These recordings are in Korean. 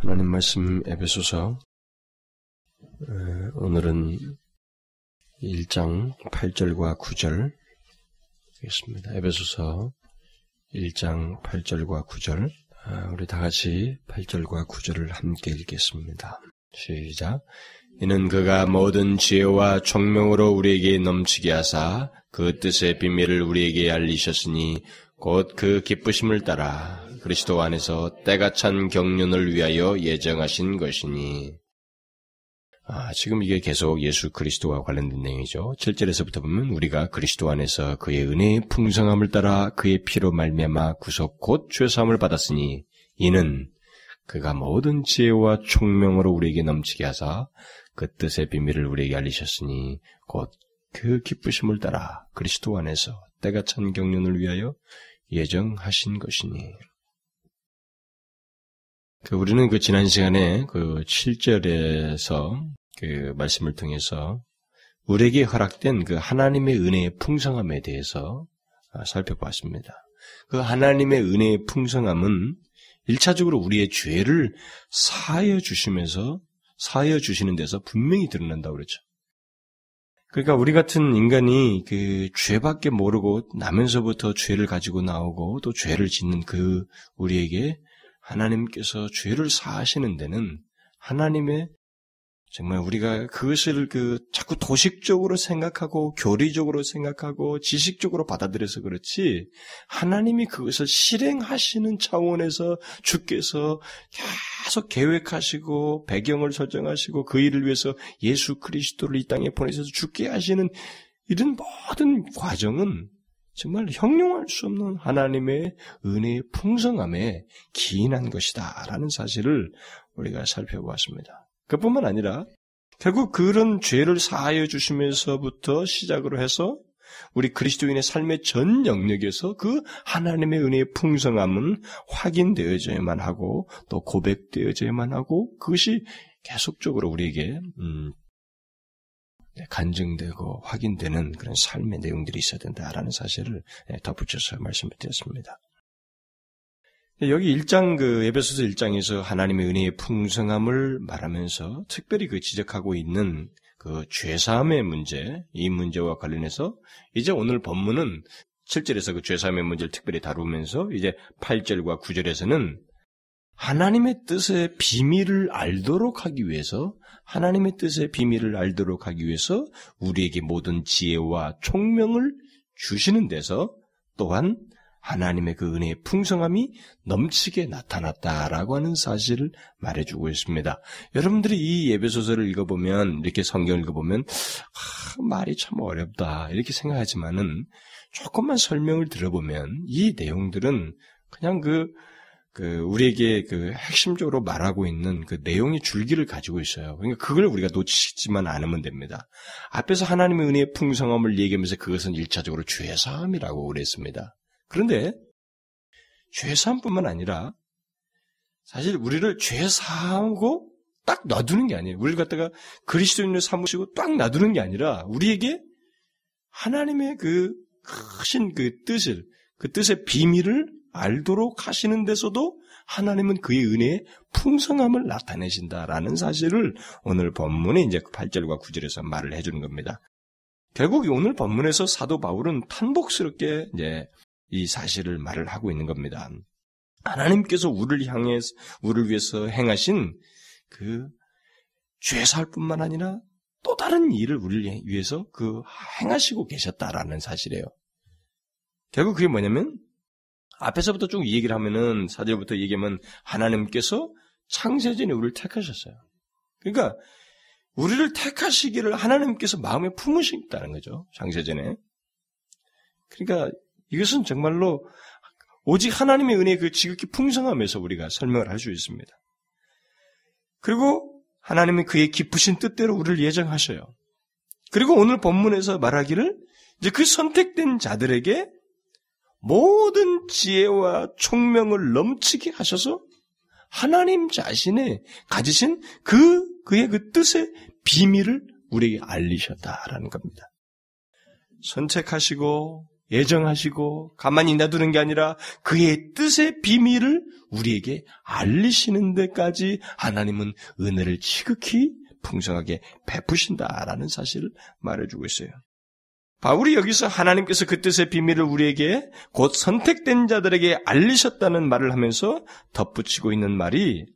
하나님 말씀 에베소서 오늘은 1장 8절과 9절 되겠습니다. 에베소서 1장 8절과 9절 아, 우리 다 같이 8절과 9절을 함께 읽겠습니다. 시작 이는 그가 모든 지혜와 총명으로 우리에게 넘치게 하사 그 뜻의 비밀을 우리에게 알리셨으니 곧 그 기쁘심을 따라 그리스도 안에서 때가 찬 경륜을 위하여 예정하신 것이니. 아, 지금 이게 계속 예수 그리스도와 관련된 내용이죠. 7절에서부터 보면 우리가 그리스도 안에서 그의 은혜의 풍성함을 따라 그의 피로 말미암아 구속 곧 죄사함을 받았으니 이는 그가 모든 지혜와 총명으로 우리에게 넘치게 하사 그 뜻의 비밀을 우리에게 알리셨으니 곧 그 기쁘심을 따라 그리스도 안에서 때가 찬 경륜을 위하여 예정하신 것이니. 그 우리는 그 지난 시간에 그 7절에서 그 말씀을 통해서 우리에게 허락된 그 하나님의 은혜의 풍성함에 대해서 아, 살펴봤습니다. 그 하나님의 은혜의 풍성함은 일차적으로 우리의 죄를 사하여 주시면서 사하여 주시는 데서 분명히 드러난다고 그랬죠. 그러니까 우리 같은 인간이 그 죄밖에 모르고 나면서부터 죄를 가지고 나오고 또 죄를 짓는 그 우리에게 하나님께서 죄를 사하시는 데는 하나님의 정말 우리가 그것을 그 자꾸 도식적으로 생각하고 교리적으로 생각하고 지식적으로 받아들여서 그렇지 하나님이 그것을 실행하시는 차원에서 주께서 계속 계획하시고 배경을 설정하시고 그 일을 위해서 예수 그리스도를 이 땅에 보내셔서 죽게 하시는 이런 모든 과정은 정말 형용할 수 없는 하나님의 은혜의 풍성함에 기인한 것이다라는 사실을 우리가 살펴보았습니다. 그뿐만 아니라 결국 그런 죄를 사하여 주시면서부터 시작으로 해서 우리 그리스도인의 삶의 전 영역에서 그 하나님의 은혜의 풍성함은 확인되어져야만 하고 또 고백되어져야만 하고 그것이 계속적으로 우리에게 음, 간증되고 확인되는 그런 삶의 내용들이 있어야 된다라는 사실을 덧붙여서 말씀을 드렸습니다. 여기 1장 그 에베소서 1장에서 하나님의 은혜의 풍성함을 말하면서 특별히 그 지적하고 있는 그 죄사함의 문제, 이 문제와 관련해서 이제 오늘 본문은 7절에서 그 죄사함의 문제를 특별히 다루면서 이제 8절과 9절에서는 하나님의 뜻의 비밀을 알도록 하기 위해서 하나님의 뜻의 비밀을 알도록 하기 위해서 우리에게 모든 지혜와 총명을 주시는 데서 또한 하나님의 그 은혜의 풍성함이 넘치게 나타났다라고 하는 사실을 말해주고 있습니다. 여러분들이 이 예배소설을 읽어보면 이렇게 성경을 읽어보면 아, 말이 참 어렵다 이렇게 생각하지만은 조금만 설명을 들어보면 이 내용들은 그냥 그, 그 우리에게 그 핵심적으로 말하고 있는 그 내용의 줄기를 가지고 있어요. 그러니까 그걸 우리가 놓치지만 않으면 됩니다. 앞에서 하나님의 은혜의 풍성함을 얘기하면서 그것은 일차적으로 죄 사함이라고 그랬습니다. 그런데 죄사함뿐만 아니라 사실 우리를 죄사하고 딱 놔두는 게 아니에요. 우리를 갖다가 그리스도인으로 삼으시고 딱 놔두는 게 아니라 우리에게 하나님의 그 크신 그 뜻을 그 뜻의 비밀을 알도록 하시는 데서도 하나님은 그의 은혜의 풍성함을 나타내신다라는 사실을 오늘 본문에 이제 8절과 9절에서 말을 해주는 겁니다. 결국 오늘 본문에서 사도 바울은 탄복스럽게 이제 이 사실을 말을 하고 있는 겁니다. 하나님께서 우리를 향해 우리를 위해서 행하신 그 죄살 뿐만 아니라 또 다른 일을 우리를 위해서 그 행하시고 계셨다라는 사실이에요. 결국 그게 뭐냐면 앞에서부터 쭉 얘기를 하면은 사절부터 얘기하면 하나님께서 창세전에 우리를 택하셨어요. 그러니까 우리를 택하시기를 하나님께서 마음에 품으셨다는 거죠. 창세전에. 그러니까 이것은 정말로 오직 하나님의 은혜 그 지극히 풍성함에서 우리가 설명을 할 수 있습니다. 그리고 하나님은 그의 깊으신 뜻대로 우리를 예정하셔요. 그리고 오늘 본문에서 말하기를 이제 그 선택된 자들에게 모든 지혜와 총명을 넘치게 하셔서 하나님 자신의 가지신 그 그의 그 뜻의 비밀을 우리에게 알리셨다라는 겁니다. 선택하시고 예정하시고 가만히 놔두는 게 아니라 그의 뜻의 비밀을 우리에게 알리시는 데까지 하나님은 은혜를 지극히 풍성하게 베푸신다라는 사실을 말해주고 있어요. 바울이 여기서 하나님께서 그 뜻의 비밀을 우리에게 곧 선택된 자들에게 알리셨다는 말을 하면서 덧붙이고 있는 말이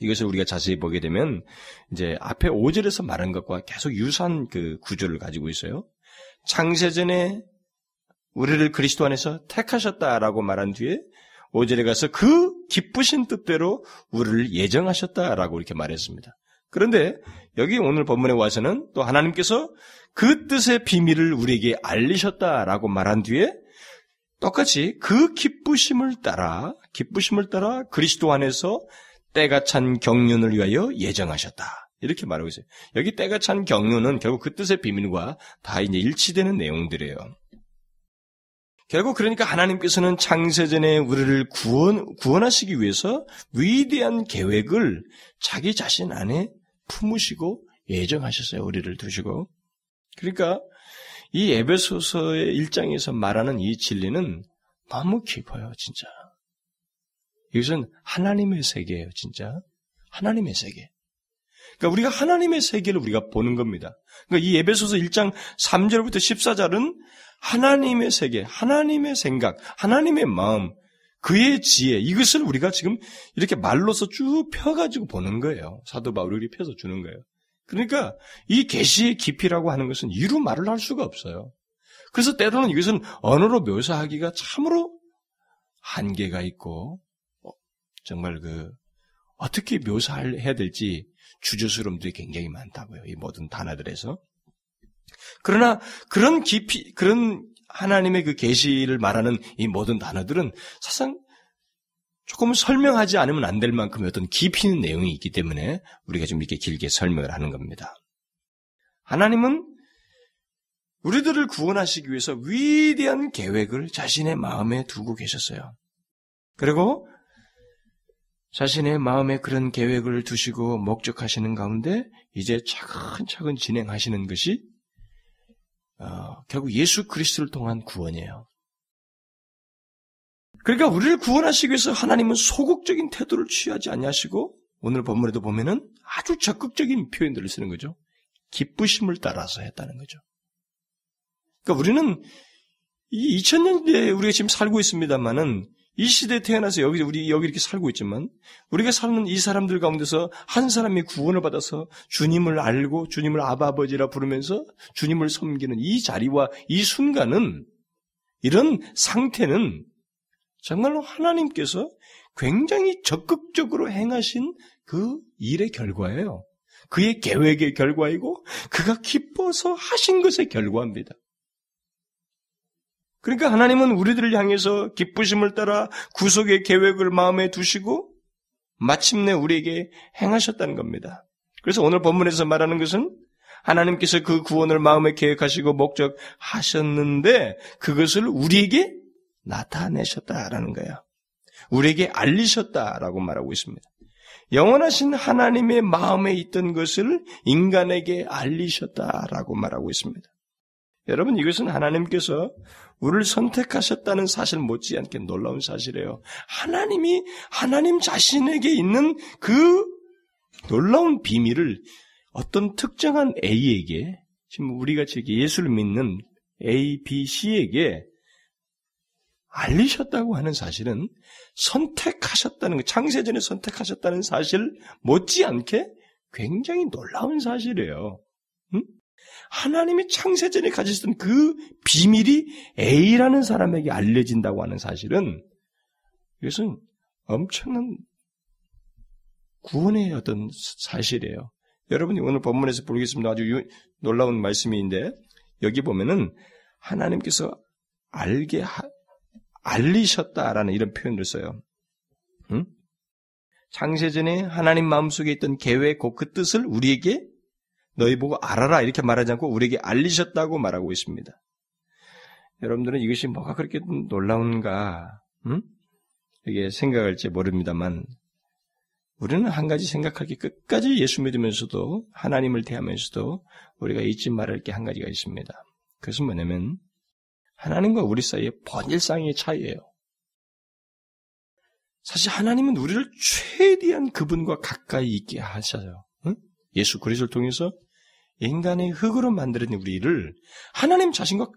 이것을 우리가 자세히 보게 되면 이제 앞에 5절에서 말한 것과 계속 유사한 그 구조를 가지고 있어요. 창세전에 우리를 그리스도 안에서 택하셨다라고 말한 뒤에 5절에 가서 그 기쁘신 뜻대로 우리를 예정하셨다라고 이렇게 말했습니다. 그런데 여기 오늘 본문에 와서는 또 하나님께서 그 뜻의 비밀을 우리에게 알리셨다라고 말한 뒤에 똑같이 그 기쁘심을 따라 기쁘심을 따라 그리스도 안에서 때가 찬 경륜을 위하여 예정하셨다. 이렇게 말하고 있어요. 여기 때가 찬 경륜은 결국 그 뜻의 비밀과 다 이제 일치되는 내용들이에요. 결국 그러니까 하나님께서는 창세전에 우리를 구원, 구원하시기 위해서 위대한 계획을 자기 자신 안에 품으시고 예정하셨어요. 우리를 두시고. 그러니까 이 에베소서의 일장에서 말하는 이 진리는 너무 깊어요, 진짜. 이것은 하나님의 세계예요, 진짜. 하나님의 세계. 그러니까 우리가 하나님의 세계를 우리가 보는 겁니다. 그러니까 이 에베소서 1장 3절부터 14절은 하나님의 세계, 하나님의 생각, 하나님의 마음, 그의 지혜, 이것을 우리가 지금 이렇게 말로서 쭉 펴가지고 보는 거예요. 사도 바울이 펴서 주는 거예요. 그러니까 이 계시의 깊이라고 하는 것은 이루 말을 할 수가 없어요. 그래서 때로는 이것은 언어로 묘사하기가 참으로 한계가 있고 어, 정말 그 어떻게 묘사해야 될지 주저스러움들이 굉장히 많다고요. 이 모든 단어들에서. 그러나 그런 깊이 그런 하나님의 그 계시를 말하는 이 모든 단어들은 사실상 조금 설명하지 않으면 안 될 만큼의 어떤 깊이 있는 내용이 있기 때문에 우리가 좀 이렇게 길게 설명을 하는 겁니다. 하나님은 우리들을 구원하시기 위해서 위대한 계획을 자신의 마음에 두고 계셨어요. 그리고 자신의 마음에 그런 계획을 두시고 목적하시는 가운데 이제 차근차근 진행하시는 것이 어, 결국 예수 그리스도를 통한 구원이에요. 그러니까 우리를 구원하시기 위해서 하나님은 소극적인 태도를 취하지 않냐시고 오늘 본문에도 보면은 아주 적극적인 표현들을 쓰는 거죠. 기쁘심을 따라서 했다는 거죠. 그러니까 우리는 이 2000년대에 우리가 지금 살고 있습니다만은 이 시대에 태어나서 여기, 우리 여기 이렇게 살고 있지만, 우리가 사는 이 사람들 가운데서 한 사람이 구원을 받아서 주님을 알고 주님을 아바아버지라 부르면서 주님을 섬기는 이 자리와 이 순간은, 이런 상태는 정말로 하나님께서 굉장히 적극적으로 행하신 그 일의 결과예요. 그의 계획의 결과이고, 그가 기뻐서 하신 것의 결과입니다. 그러니까 하나님은 우리들을 향해서 기쁘심을 따라 구속의 계획을 마음에 두시고 마침내 우리에게 행하셨다는 겁니다. 그래서 오늘 본문에서 말하는 것은 하나님께서 그 구원을 마음에 계획하시고 목적하셨는데 그것을 우리에게 나타내셨다라는 거예요. 우리에게 알리셨다라고 말하고 있습니다. 영원하신 하나님의 마음에 있던 것을 인간에게 알리셨다라고 말하고 있습니다. 여러분 이것은 하나님께서 우리를 선택하셨다는 사실 못지않게 놀라운 사실이에요. 하나님이 하나님 자신에게 있는 그 놀라운 비밀을 어떤 특정한 A에게 지금 우리가 지금 예수를 믿는 A, B, C에게 알리셨다고 하는 사실은 선택하셨다는 것, 창세전에 선택하셨다는 사실 못지않게 굉장히 놀라운 사실이에요. 응? 하나님이 창세전에 가지셨던 그 비밀이 A라는 사람에게 알려진다고 하는 사실은 이것은 엄청난 구원의 어떤 사실이에요. 여러분이 오늘 본문에서 보겠습니다. 아주 유, 놀라운 말씀인데 여기 보면은 하나님께서 알게 하, 알리셨다라는 이런 표현을 써요. 응? 창세전에 하나님 마음속에 있던 계획, 그 뜻을 우리에게 너희 보고 알아라 이렇게 말하지 않고 우리에게 알리셨다고 말하고 있습니다. 여러분들은 이것이 뭐가 그렇게 놀라운가, 음? 이게 생각할지 모릅니다만, 우리는 한 가지 생각할 게 끝까지 예수 믿으면서도 하나님을 대하면서도 우리가 잊지 말할 게 한 가지가 있습니다. 그것은 뭐냐면 하나님과 우리 사이의 본질상의 차이예요. 사실 하나님은 우리를 최대한 그분과 가까이 있게 하셔요. 응? 예수 그리스도를 통해서 인간의 흙으로 만드는 우리를 하나님 자신과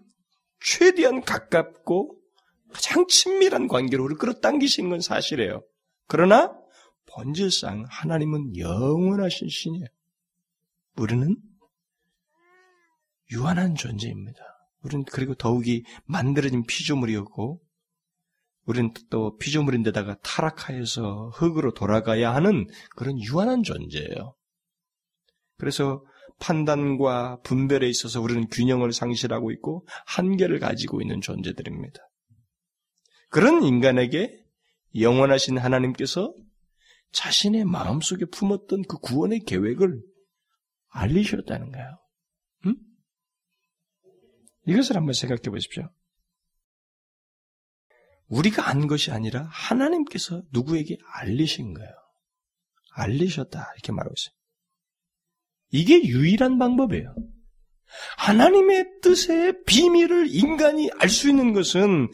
최대한 가깝고 가장 친밀한 관계로 우리를 끌어당기신 건 사실이에요. 그러나 본질상 하나님은 영원하신 신이에요. 우리는 유한한 존재입니다. 우리는 그리고 더욱이 만들어진 피조물이었고, 우리는 또 피조물인데다가 타락하여서 흙으로 돌아가야 하는 그런 유한한 존재예요. 그래서 판단과 분별에 있어서 우리는 균형을 상실하고 있고 한계를 가지고 있는 존재들입니다. 그런 인간에게 영원하신 하나님께서 자신의 마음속에 품었던 그 구원의 계획을 알리셨다는 거예요. 음? 이것을 한번 생각해 보십시오. 우리가 안 것이 아니라 하나님께서 누구에게 알리신 거예요. 알리셨다. 이렇게 말하고 있어요. 이게 유일한 방법이에요. 하나님의 뜻의 비밀을 인간이 알 수 있는 것은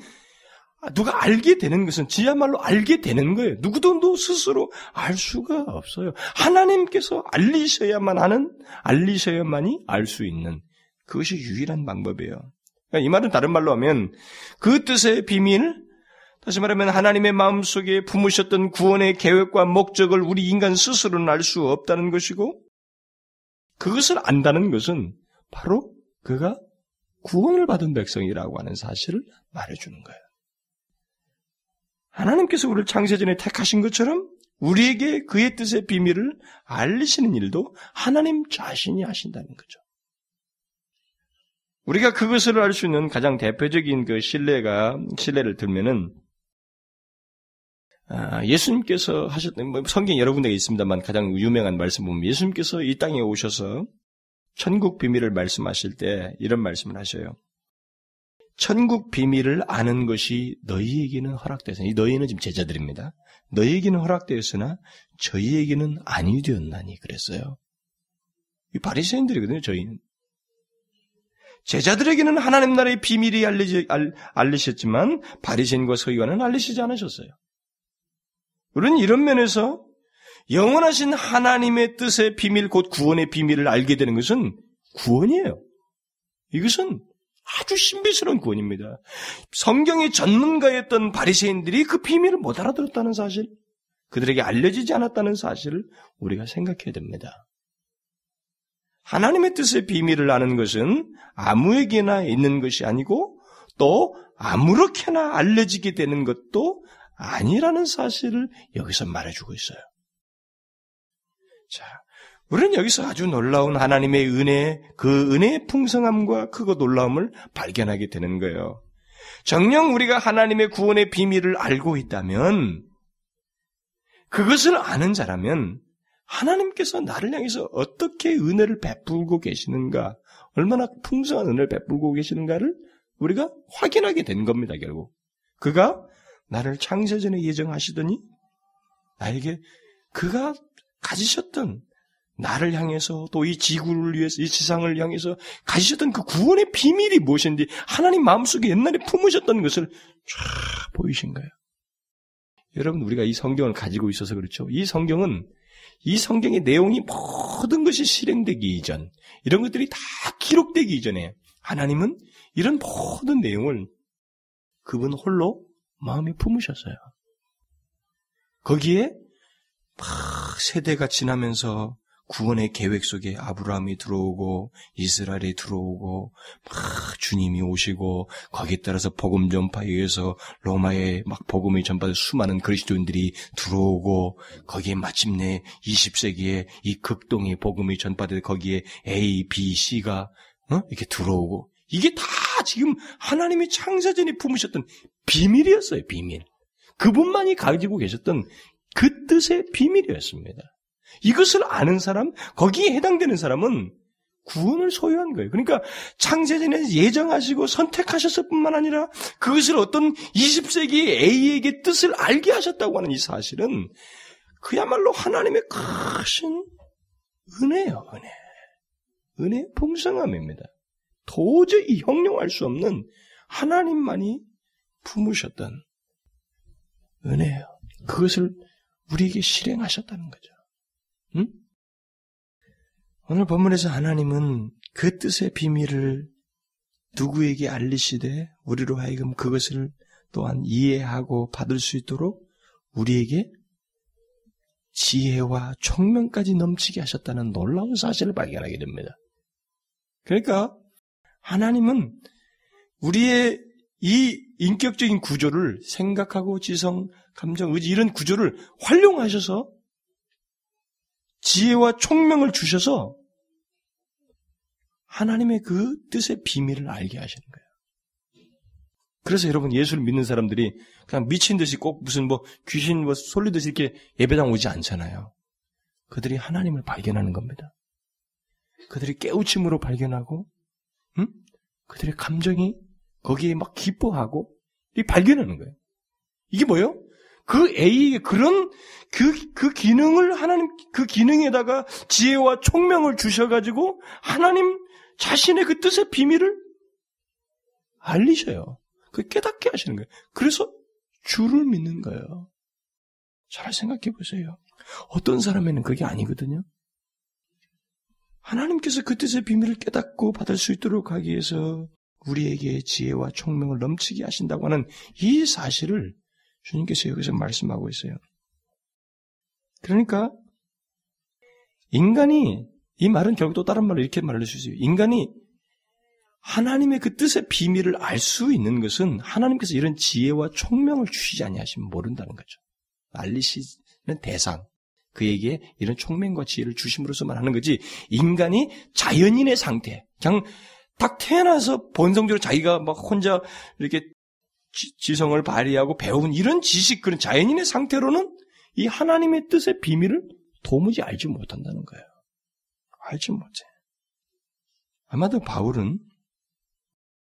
누가 알게 되는 것은 지야말로 알게 되는 거예요. 누구도 스스로 알 수가 없어요. 하나님께서 알리셔야만 하는, 알리셔야만이 알 수 있는 그것이 유일한 방법이에요. 그러니까 이 말은 다른 말로 하면 그 뜻의 비밀, 다시 말하면 하나님의 마음속에 품으셨던 구원의 계획과 목적을 우리 인간 스스로는 알 수 없다는 것이고 그것을 안다는 것은 바로 그가 구원을 받은 백성이라고 하는 사실을 말해주는 거예요. 하나님께서 우리를 창세전에 택하신 것처럼 우리에게 그의 뜻의 비밀을 알리시는 일도 하나님 자신이 하신다는 거죠. 우리가 그것을 알 수 있는 가장 대표적인 그 신뢰가 신뢰를 들면은 아, 예수님께서 하셨던 뭐 성경 여러 군데가 있습니다만 가장 유명한 말씀 보면 예수님께서 이 땅에 오셔서 천국 비밀을 말씀하실 때 이런 말씀을 하셔요. 천국 비밀을 아는 것이 너희에게는 허락되었으나 이 너희는 지금 제자들입니다. 너희에게는 허락되었으나 저희에게는 아니 되었나니 그랬어요. 이 바리새인들이거든요. 저희는 제자들에게는 하나님 나라의 비밀이 알리지, 알, 알리셨지만 바리새인과 서기관은 알리시지 않으셨어요. 우리는 이런 면에서 영원하신 하나님의 뜻의 비밀, 곧 구원의 비밀을 알게 되는 것은 구원이에요. 이것은 아주 신비스러운 구원입니다. 성경의 전문가였던 바리새인들이 그 비밀을 못 알아들었다는 사실, 그들에게 알려지지 않았다는 사실을 우리가 생각해야 됩니다. 하나님의 뜻의 비밀을 아는 것은 아무에게나 있는 것이 아니고 또 아무렇게나 알려지게 되는 것도 아니라는 사실을 여기서 말해주고 있어요. 자, 우리는 여기서 아주 놀라운 하나님의 은혜, 그 은혜의 풍성함과 크고 놀라움을 발견하게 되는 거예요. 정녕 우리가 하나님의 구원의 비밀을 알고 있다면, 그것을 아는 자라면, 하나님께서 나를 향해서 어떻게 은혜를 베풀고 계시는가, 얼마나 풍성한 은혜를 베풀고 계시는가를 우리가 확인하게 된 겁니다, 결국. 그가 나를 창세전에 예정하시더니 나에게 그가 가지셨던 나를 향해서 또 이 지구를 위해서 이 지상을 향해서 가지셨던 그 구원의 비밀이 무엇인지 하나님 마음속에 옛날에 품으셨던 것을 쫙 보이신 거예요. 여러분 우리가 이 성경을 가지고 있어서 그렇죠. 이 성경은 이 성경의 내용이 모든 것이 실행되기 이전 이런 것들이 다 기록되기 이전에 하나님은 이런 모든 내용을 그분 홀로 마음에 품으셨어요. 거기에 막 세대가 지나면서 구원의 계획 속에 아브라함이 들어오고 이스라엘이 들어오고 막 주님이 오시고 거기에 따라서 복음 전파에 의해서 로마에 막 복음이 전파된 수많은 그리스도인들이 들어오고 거기에 마침내 20세기에 이 극동의 복음이 전파돼 거기에 A, B, C가 어? 이렇게 들어오고 이게 다 지금 하나님이 창세전에 품으셨던 비밀이었어요, 비밀. 그분만이 가지고 계셨던 그 뜻의 비밀이었습니다. 이것을 아는 사람, 거기에 해당되는 사람은 구원을 소유한 거예요. 그러니까 창세전에 예정하시고 선택하셨을 뿐만 아니라 그것을 어떤 20세기 A에게 뜻을 알게 하셨다고 하는 이 사실은 그야말로 하나님의 크신 은혜예요, 은혜. 은혜 풍성함입니다. 도저히 형용할 수 없는 하나님만이 품으셨던 은혜예요. 그것을 우리에게 실행하셨다는 거죠. 응? 오늘 본문에서 하나님은 그 뜻의 비밀을 누구에게 알리시되 우리로 하여금 그것을 또한 이해하고 받을 수 있도록 우리에게 지혜와 총명까지 넘치게 하셨다는 놀라운 사실을 발견하게 됩니다. 그러니까 하나님은 우리의 이 인격적인 구조를 생각하고 지성, 감정, 의지 이런 구조를 활용하셔서 지혜와 총명을 주셔서 하나님의 그 뜻의 비밀을 알게 하시는 거예요. 그래서 여러분 예수를 믿는 사람들이 그냥 미친 듯이 꼭 무슨 뭐 귀신 뭐 솔리듯이 이렇게 예배당 오지 않잖아요. 그들이 하나님을 발견하는 겁니다. 그들이 깨우침으로 발견하고, 응? 그들의 감정이 거기에 막 기뻐하고, 이 발견하는 거예요. 이게 뭐예요? 그 A에게 그런 그, 그 기능을 하나님, 그 기능에다가 지혜와 총명을 주셔가지고 하나님 자신의 그 뜻의 비밀을 알리셔요. 그 깨닫게 하시는 거예요. 그래서 주를 믿는 거예요. 잘 생각해 보세요. 어떤 사람에는 그게 아니거든요. 하나님께서 그 뜻의 비밀을 깨닫고 받을 수 있도록 하기 위해서 우리에게 지혜와 총명을 넘치게 하신다고 하는 이 사실을 주님께서 여기서 말씀하고 있어요. 그러니까 인간이 이 말은 결국 또 다른 말로 이렇게 말할 수 있어요. 인간이 하나님의 그 뜻의 비밀을 알 수 있는 것은 하나님께서 이런 지혜와 총명을 주시지 아니하시면 모른다는 거죠. 알리시는 대상, 그에게 이런 총명과 지혜를 주심으로서만 하는 거지 인간이 자연인의 상태, 그냥 딱 태어나서 본성적으로 자기가 막 혼자 이렇게 지, 성을 발휘하고 배운 이런 지식 그런 자연인의 상태로는 이 하나님의 뜻의 비밀을 도무지 알지 못한다는 거예요. 알지 못해. 아마도 바울은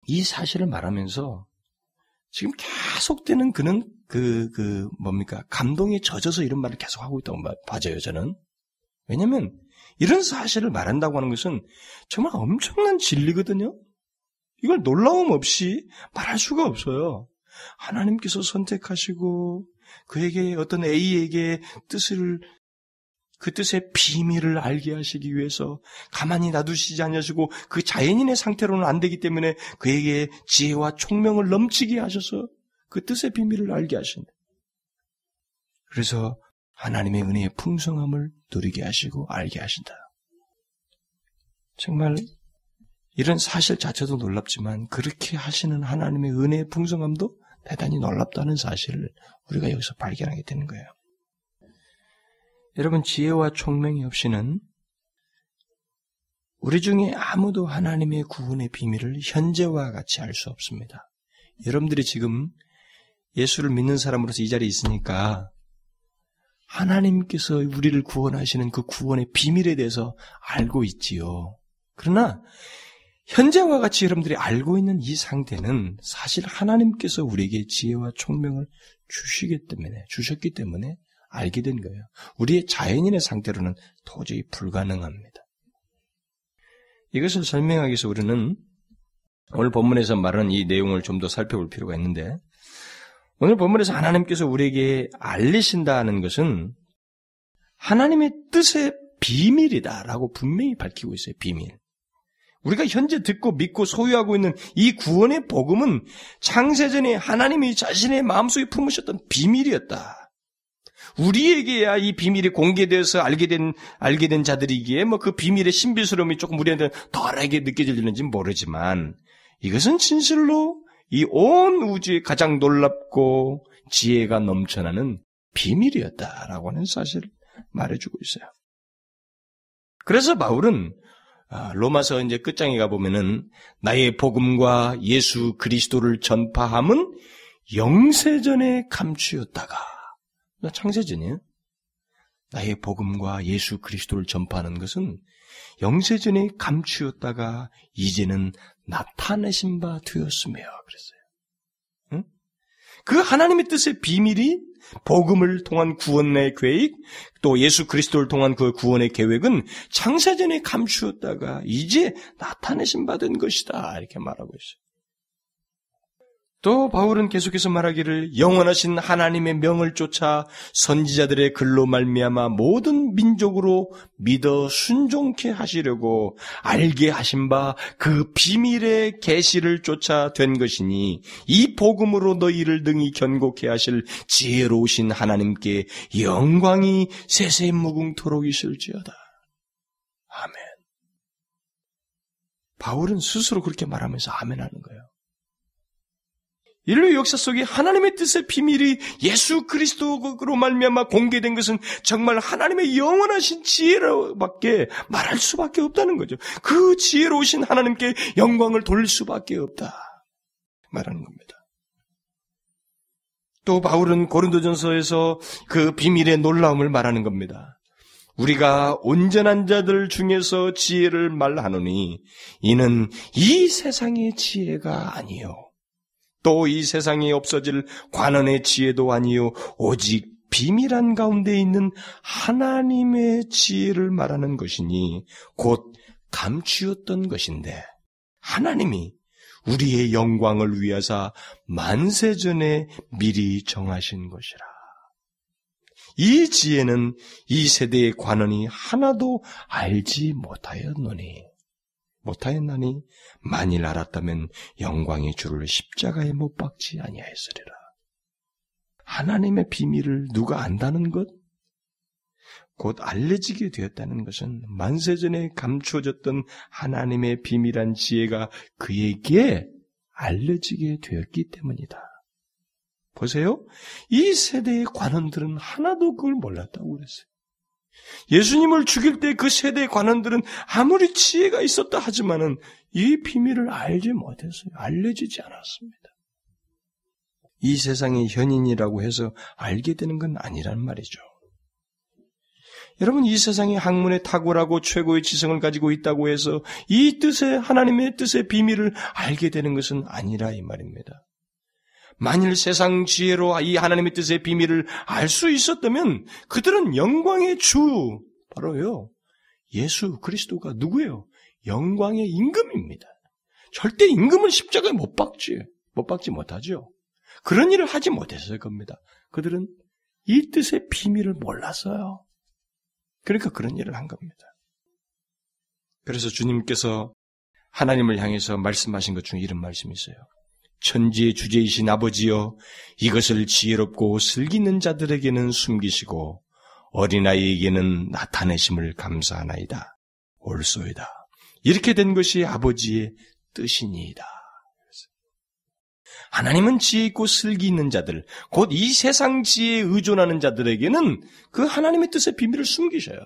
이 사실을 말하면서 지금 계속되는 그는 그, 그, 뭡니까. 감동에 젖어서 이런 말을 계속 하고 있다고 봐져요, 저는. 왜냐면, 이런 사실을 말한다고 하는 것은 정말 엄청난 진리거든요? 이걸 놀라움 없이 말할 수가 없어요. 하나님께서 선택하시고, 그에게 어떤 A에게 뜻을 그 뜻의 비밀을 알게 하시기 위해서 가만히 놔두시지 않으시고 그 자연인의 상태로는 안 되기 때문에 그에게 지혜와 총명을 넘치게 하셔서 그 뜻의 비밀을 알게 하신다. 그래서 하나님의 은혜의 풍성함을 누리게 하시고 알게 하신다. 정말 이런 사실 자체도 놀랍지만 그렇게 하시는 하나님의 은혜의 풍성함도 대단히 놀랍다는 사실을 우리가 여기서 발견하게 되는 거예요. 여러분, 지혜와 총명이 없이는 우리 중에 아무도 하나님의 구원의 비밀을 현재와 같이 알 수 없습니다. 여러분들이 지금 예수를 믿는 사람으로서 이 자리에 있으니까 하나님께서 우리를 구원하시는 그 구원의 비밀에 대해서 알고 있지요. 그러나 현재와 같이 여러분들이 알고 있는 이 상태는 사실 하나님께서 우리에게 지혜와 총명을 주시기 때문에 주셨기 때문에 알게 된 거예요. 우리의 자연인의 상태로는 도저히 불가능합니다. 이것을 설명하기 위해서 우리는 오늘 본문에서 말하는 이 내용을 좀 더 살펴볼 필요가 있는데 오늘 본문에서 하나님께서 우리에게 알리신다는 것은 하나님의 뜻의 비밀이다라고 분명히 밝히고 있어요. 비밀. 우리가 현재 듣고 믿고 소유하고 있는 이 구원의 복음은 창세전에 하나님이 자신의 마음속에 품으셨던 비밀이었다. 우리에게야 이 비밀이 공개되어서 알게 된, 알게 된 자들이기에 뭐 그 비밀의 신비스러움이 조금 우리한테 덜하게 느껴질는지 모르지만 이것은 진실로 이 온 우주의 가장 놀랍고 지혜가 넘쳐나는 비밀이었다라고 하는 사실을 말해주고 있어요. 그래서 바울은 아, 로마서 이제 끝장에 가보면은 나의 복음과 예수 그리스도를 전파함은 영세전에 감추었다가 창세전이에요. 나의 복음과 예수 그리스도를 전파하는 것은 영세전에 감추었다가 이제는 나타내신 바 되었으며 그랬어요. 응? 그 하나님의 뜻의 비밀이 복음을 통한 구원의 계획, 또 예수 그리스도를 통한 그 구원의 계획은 창세전에 감추었다가 이제 나타내신 바 된 것이다. 이렇게 말하고 있어요. 또 바울은 계속해서 말하기를 영원하신 하나님의 명을 쫓아 선지자들의 글로 말미암아 모든 민족으로 믿어 순종케 하시려고 알게 하신 바 그 비밀의 계시를 쫓아 된 것이니 이 복음으로 너희를 등이 견고케 하실 지혜로우신 하나님께 영광이 세세 무궁토록 있을지어다. 아멘. 바울은 스스로 그렇게 말하면서 아멘 하는 거예요. 인류 역사 속에 하나님의 뜻의 비밀이 예수 그리스도로 말미암아 공개된 것은 정말 하나님의 영원하신 지혜로밖에 말할 수밖에 없다는 거죠. 그 지혜로우신 하나님께 영광을 돌릴 수밖에 없다 말하는 겁니다. 또 바울은 고린도전서에서 그 비밀의 놀라움을 말하는 겁니다. 우리가 온전한 자들 중에서 지혜를 말하노니 이는 이 세상의 지혜가 아니요 또 이 세상에 없어질 관원의 지혜도 아니요 오직 비밀한 가운데 있는 하나님의 지혜를 말하는 것이니 곧 감추었던 것인데 하나님이 우리의 영광을 위하사 만세 전에 미리 정하신 것이라. 이 지혜는 이 세대의 관원이 하나도 알지 못하였노니 못하였나니 만일 알았다면 영광의 주를 십자가에 못 박지 아니하였으리라. 하나님의 비밀을 누가 안다는 것? 곧 알려지게 되었다는 것은 만세전에 감추어졌던 하나님의 비밀한 지혜가 그에게 알려지게 되었기 때문이다. 보세요. 이 세대의 관원들은 하나도 그걸 몰랐다고 그랬어요. 예수님을 죽일 때 그 세대의 관원들은 아무리 지혜가 있었다 하지만은 이 비밀을 알지 못했어요. 알려지지 않았습니다. 이 세상의 현인이라고 해서 알게 되는 건 아니란 말이죠. 여러분, 이 세상의 학문에 탁월하고 최고의 지성을 가지고 있다고 해서 이 뜻의, 하나님의 뜻의 비밀을 알게 되는 것은 아니라 이 말입니다. 만일 세상 지혜로 이 하나님의 뜻의 비밀을 알 수 있었다면 그들은 영광의 주, 바로요. 예수 그리스도가 누구예요? 영광의 임금입니다. 절대 임금은 십자가에 못 박지, 못 박지 못하죠. 그런 일을 하지 못했을 겁니다. 그들은 이 뜻의 비밀을 몰랐어요. 그러니까 그런 일을 한 겁니다. 그래서 주님께서 하나님을 향해서 말씀하신 것 중에 이런 말씀이 있어요. 천지의 주제이신 아버지여 이것을 지혜롭고 슬기는 자들에게는 숨기시고 어린아이에게는 나타내심을 감사하나이다. 옳소이다. 이렇게 된 것이 아버지의 뜻이니이다. 하나님은 지혜 있고 슬기 있는 자들, 곧 이 세상 지혜에 의존하는 자들에게는 그 하나님의 뜻의 비밀을 숨기셔요.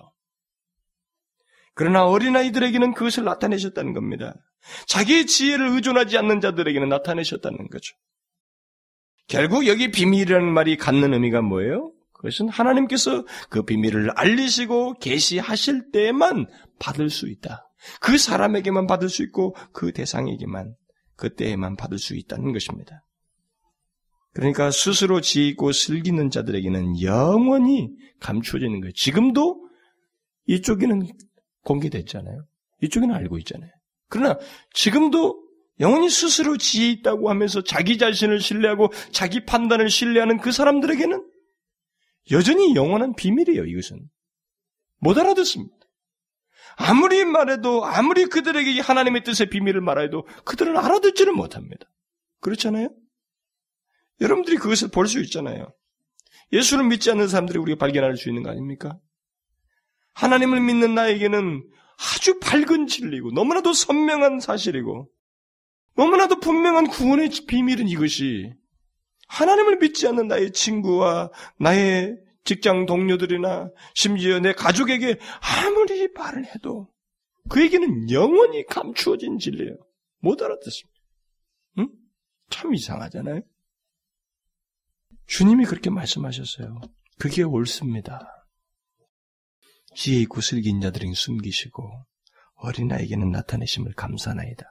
그러나 어린아이들에게는 그것을 나타내셨다는 겁니다. 자기의 지혜를 의존하지 않는 자들에게는 나타내셨다는 거죠. 결국 여기 비밀이라는 말이 갖는 의미가 뭐예요? 그것은 하나님께서 그 비밀을 알리시고 계시하실 때에만 받을 수 있다. 그 사람에게만 받을 수 있고 그 대상에게만 그때에만 받을 수 있다는 것입니다. 그러니까 스스로 지혜 있고 슬기는 자들에게는 영원히 감추어지는 거예요. 지금도 이쪽에는 공개됐잖아요. 이쪽에는 알고 있잖아요. 그러나 지금도 영원히 스스로 지혜 있다고 하면서 자기 자신을 신뢰하고 자기 판단을 신뢰하는 그 사람들에게는 여전히 영원한 비밀이에요, 이것은. 못 알아듣습니다. 아무리 말해도, 아무리 그들에게 하나님의 뜻의 비밀을 말해도 그들은 알아듣지를 못합니다. 그렇잖아요? 여러분들이 그것을 볼 수 있잖아요. 예수를 믿지 않는 사람들이 우리가 발견할 수 있는 거 아닙니까? 하나님을 믿는 나에게는 아주 밝은 진리고 너무나도 선명한 사실이고 너무나도 분명한 구원의 비밀은 이것이 하나님을 믿지 않는 나의 친구와 나의 직장 동료들이나 심지어 내 가족에게 아무리 말을 해도 그에게는 영원히 감추어진 진리예요. 못 알아듣습니다. 응? 참 이상하잖아요. 주님이 그렇게 말씀하셨어요. 그게 옳습니다. 지혜 있고 슬긴 자들은 숨기시고 어린아이에게는 나타내심을 감사나이다.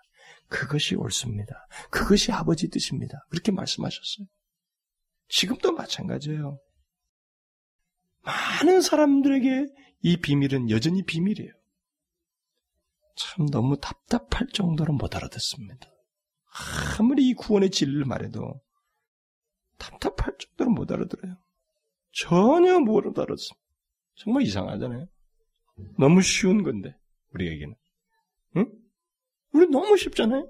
그것이 옳습니다. 그것이 아버지 뜻입니다. 그렇게 말씀하셨어요. 지금도 마찬가지예요. 많은 사람들에게 이 비밀은 여전히 비밀이에요. 참 너무 답답할 정도로 못 알아듣습니다. 아무리 이 구원의 진리를 말해도 답답할 정도로 못 알아들어요. 전혀 못 알아들었어. 정말 이상하잖아요. 너무 쉬운 건데 우리에게는. 응? 우리 너무 쉽잖아요.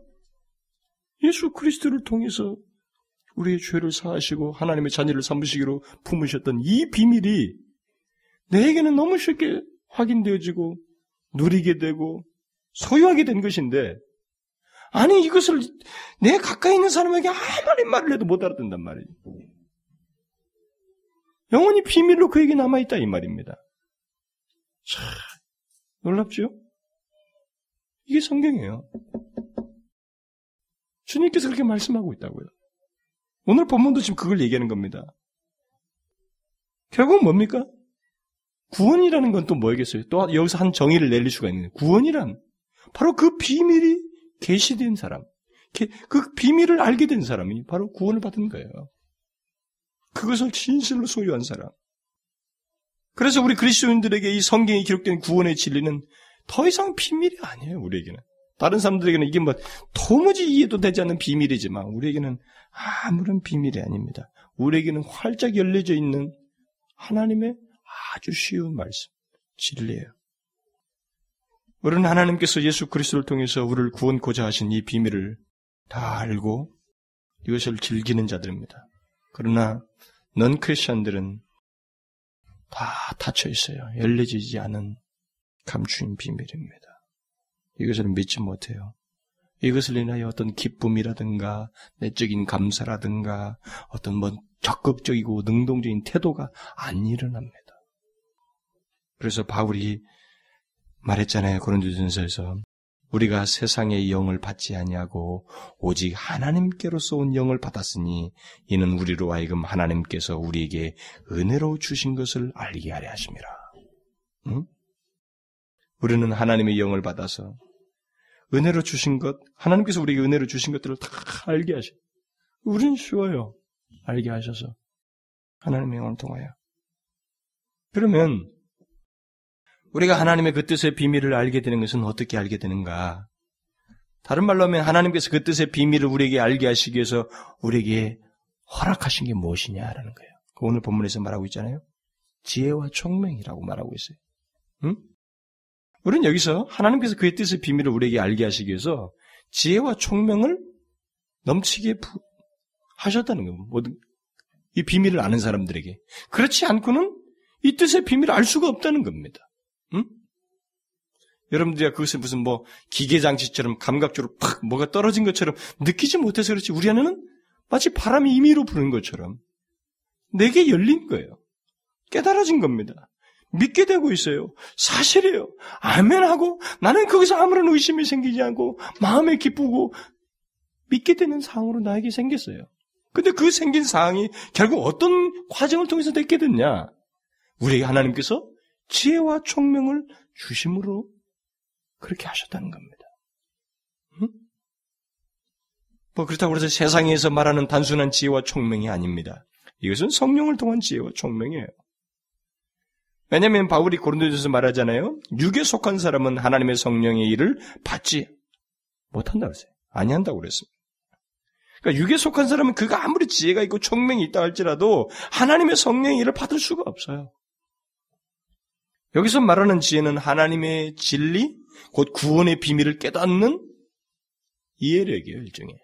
예수 그리스도를 통해서 우리의 죄를 사하시고 하나님의 자녀를 삼으시기로 품으셨던 이 비밀이 내게는 너무 쉽게 확인되어지고 누리게 되고 소유하게 된 것인데 아니 이것을 내 가까이 있는 사람에게 아무리 말을 해도 못 알아듣는단 말이에요. 영원히 비밀로 그에게 남아있다 이 말입니다. 참 놀랍죠? 이게 성경이에요. 주님께서 그렇게 말씀하고 있다고요. 오늘 본문도 지금 그걸 얘기하는 겁니다. 결국 뭡니까? 구원이라는 건 또 뭐겠어요? 또 여기서 한 정의를 내릴 수가 있는 거예요. 구원이란 바로 그 비밀이 계시된 사람, 그 비밀을 알게 된 사람이 바로 구원을 받은 거예요. 그것을 진실로 소유한 사람. 그래서 우리 그리스도인들에게 이 성경에 기록된 구원의 진리는 더 이상 비밀이 아니에요, 우리에게는. 다른 사람들에게는 이게 뭐 도무지 이해도 되지 않는 비밀이지만 우리에게는 아무런 비밀이 아닙니다. 우리에게는 활짝 열려져 있는 하나님의 아주 쉬운 말씀, 진리예요. 우리는 하나님께서 예수 그리스도를 통해서 우리를 구원코자 하신 이 비밀을 다 알고 이것을 즐기는 자들입니다. 그러나 넌 크리스천들은 다 닫혀 있어요. 열려지지 않은 감추인 비밀입니다. 이것을 믿지 못해요. 이것을 인하여 어떤 기쁨이라든가 내적인 감사라든가 어떤 뭐 적극적이고 능동적인 태도가 안 일어납니다. 그래서 바울이 말했잖아요. 고린도전서에서 우리가 세상의 영을 받지 아니하고 오직 하나님께로서 온 영을 받았으니 이는 우리로 하여금 하나님께서 우리에게 은혜로 주신 것을 알게 하려 하심이라. 응? 우리는 하나님의 영을 받아서 은혜로 주신 것, 하나님께서 우리에게 은혜로 주신 것들을 다 알게 하셔. 우리는 쉬워요. 알게 하셔서. 하나님의 영을 통하여. 그러면 우리가 하나님의 그 뜻의 비밀을 알게 되는 것은 어떻게 알게 되는가? 다른 말로 하면 하나님께서 그 뜻의 비밀을 우리에게 알게 하시기 위해서 우리에게 허락하신 게 무엇이냐라는 거예요. 그 오늘 본문에서 말하고 있잖아요. 지혜와 총명이라고 말하고 있어요. 응? 우리는 여기서 하나님께서 그의 뜻의 비밀을 우리에게 알게 하시기 위해서 지혜와 총명을 넘치게 부... 하셨다는 거예요. 모든 이 비밀을 아는 사람들에게. 그렇지 않고는 이 뜻의 비밀을 알 수가 없다는 겁니다. 응? 여러분들이 그것을 무슨 뭐 기계장치처럼 감각적으로 팍 뭐가 떨어진 것처럼 느끼지 못해서 그렇지 우리 안에는 마치 바람이 임의로 부는 것처럼 내게 열린 거예요. 깨달아진 겁니다. 믿게 되고 있어요. 사실이에요. 아멘하고 나는 거기서 아무런 의심이 생기지 않고 마음에 기쁘고 믿게 되는 상황으로 나에게 생겼어요. 근데 그 생긴 상황이 결국 어떤 과정을 통해서 됐게 됐냐? 우리에게 하나님께서 지혜와 총명을 주심으로 그렇게 하셨다는 겁니다. 응? 뭐 그렇다고 해서 세상에서 말하는 단순한 지혜와 총명이 아닙니다. 이것은 성령을 통한 지혜와 총명이에요. 왜냐하면 바울이 고린도전서 말하잖아요. 육에 속한 사람은 하나님의 성령의 일을 받지 못한다고 했어요. 아니한다고 그랬습니다. 그러니까 육에 속한 사람은 그가 아무리 지혜가 있고 총명이 있다 할지라도 하나님의 성령의 일을 받을 수가 없어요. 여기서 말하는 지혜는 하나님의 진리, 곧 구원의 비밀을 깨닫는 이해력이에요, 일종의.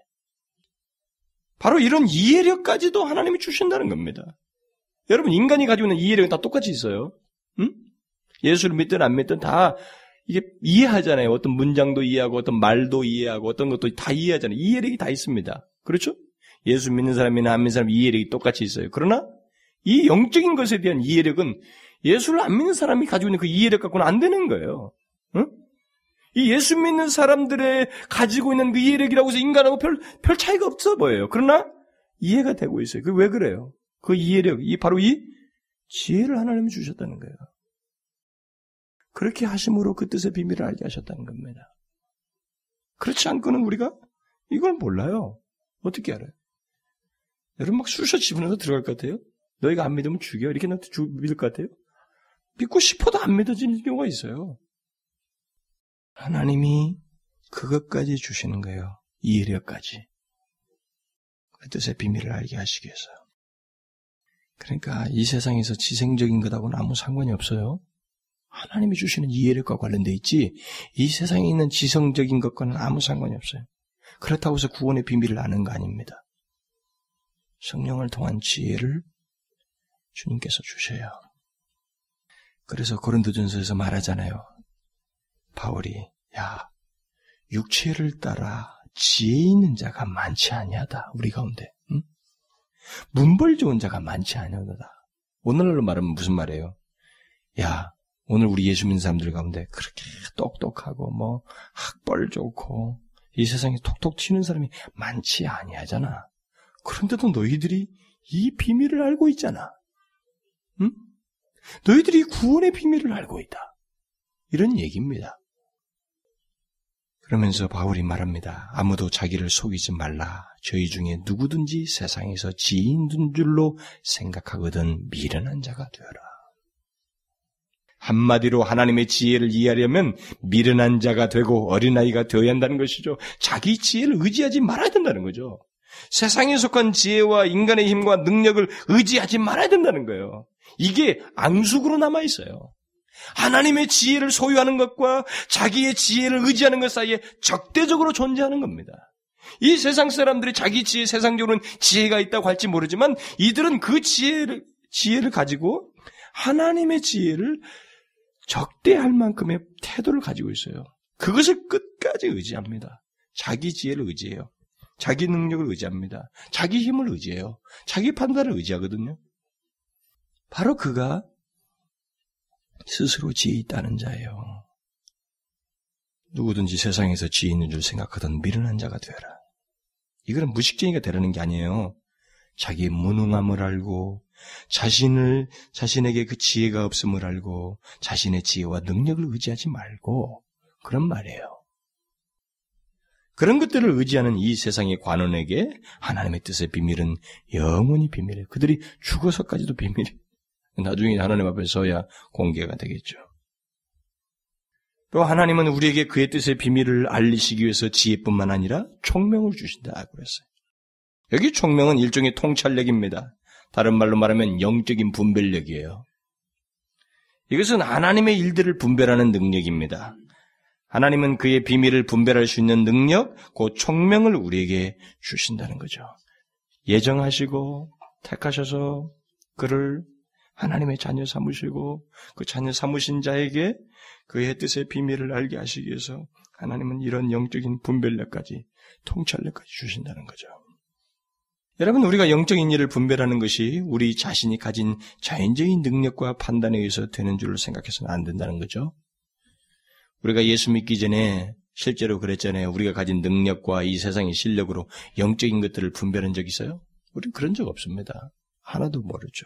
바로 이런 이해력까지도 하나님이 주신다는 겁니다. 여러분, 인간이 가지고 있는 이해력은 다 똑같이 있어요. 응? 예수를 믿든 안 믿든 다 이게 이해하잖아요. 어떤 문장도 이해하고 어떤 말도 이해하고 어떤 것도 다 이해하잖아요. 이해력이 다 있습니다. 그렇죠? 예수 믿는 사람이나 안 믿는 사람 이해력이 똑같이 있어요. 그러나 이 영적인 것에 대한 이해력은 예수를 안 믿는 사람이 가지고 있는 그 이해력 갖고는 안 되는 거예요. 응? 이 예수 믿는 사람들의 가지고 있는 그 이해력이라고 해서 인간하고 별, 별 차이가 없어 보여요. 그러나 이해가 되고 있어요. 그 왜 그래요? 그 이해력, 이 바로 이 지혜를 하나님이 주셨다는 거예요. 그렇게 하심으로 그 뜻의 비밀을 알게 하셨다는 겁니다. 그렇지 않고는 우리가 이걸 몰라요. 어떻게 알아요? 여러분 막 쑤셔 집어넣어서 들어갈 것 같아요? 너희가 안 믿으면 죽여. 이렇게 나한테 믿을 것 같아요? 믿고 싶어도 안 믿어지는 경우가 있어요. 하나님이 그것까지 주시는 거예요. 이해력까지. 그 뜻의 비밀을 알게 하시기 위해서. 그러니까 이 세상에서 지생적인 것하고는 아무 상관이 없어요. 하나님이 주시는 이해력과 관련돼 있지 이 세상에 있는 지성적인 것과는 아무 상관이 없어요. 그렇다고 해서 구원의 비밀을 아는 거 아닙니다. 성령을 통한 지혜를 주님께서 주셔요. 그래서 고린도전서에서 말하잖아요. 바울이 야 육체를 따라 지혜 있는 자가 많지 아니하다 우리 가운데 응? 문벌 좋은 자가 많지 아니하다. 오늘날로 말하면 무슨 말이에요? 야 오늘 우리 예수 믿는 사람들 가운데 그렇게 똑똑하고 뭐 학벌 좋고 이 세상에 톡톡 튀는 사람이 많지 아니하잖아. 그런데도 너희들이 이 비밀을 알고 있잖아. 응? 너희들이 구원의 비밀을 알고 있다. 이런 얘기입니다. 그러면서 바울이 말합니다. 아무도 자기를 속이지 말라. 저희 중에 누구든지 세상에서 지인인 줄로 생각하거든 미련한 자가 되어라. 한마디로 하나님의 지혜를 이해하려면 미련한 자가 되고 어린아이가 되어야 한다는 것이죠. 자기 지혜를 의지하지 말아야 된다는 거죠. 세상에 속한 지혜와 인간의 힘과 능력을 의지하지 말아야 된다는 거예요. 이게 앙숙으로 남아 있어요. 하나님의 지혜를 소유하는 것과 자기의 지혜를 의지하는 것 사이에 적대적으로 존재하는 겁니다. 이 세상 사람들이 자기 지혜, 세상적으로는 지혜가 있다고 할지 모르지만 이들은 그 지혜를, 지혜를 가지고 하나님의 지혜를 적대할 만큼의 태도를 가지고 있어요. 그것을 끝까지 의지합니다. 자기 지혜를 의지해요. 자기 능력을 의지합니다. 자기 힘을 의지해요. 자기 판단을 의지하거든요. 바로 그가 스스로 지혜 있다는 자예요. 누구든지 세상에서 지혜 있는 줄 생각하던 미련한 자가 되어라. 이거는 무식쟁이가 되라는 게 아니에요. 자기의 무능함을 알고 자신을 자신에게 그 지혜가 없음을 알고 자신의 지혜와 능력을 의지하지 말고 그런 말이에요. 그런 것들을 의지하는 이 세상의 관원에게 하나님의 뜻의 비밀은 영원히 비밀이에요. 그들이 죽어서까지도 비밀이에요. 나중에 하나님 앞에 서야 공개가 되겠죠. 또 하나님은 우리에게 그의 뜻의 비밀을 알리시기 위해서 지혜뿐만 아니라 총명을 주신다고 그랬어요. 여기 총명은 일종의 통찰력입니다. 다른 말로 말하면 영적인 분별력이에요. 이것은 하나님의 일들을 분별하는 능력입니다. 하나님은 그의 비밀을 분별할 수 있는 능력, 그 총명을 우리에게 주신다는 거죠. 예정하시고 택하셔서 그를 하나님의 자녀 삼으시고 그 자녀 삼으신 자에게 그의 뜻의 비밀을 알게 하시기 위해서 하나님은 이런 영적인 분별력까지 통찰력까지 주신다는 거죠. 여러분 우리가 영적인 일을 분별하는 것이 우리 자신이 가진 자연적인 능력과 판단에 의해서 되는 줄로 생각해서는 안 된다는 거죠. 우리가 예수 믿기 전에 실제로 그랬잖아요. 우리가 가진 능력과 이 세상의 실력으로 영적인 것들을 분별한 적 있어요? 우리는 그런 적 없습니다. 하나도 모르죠.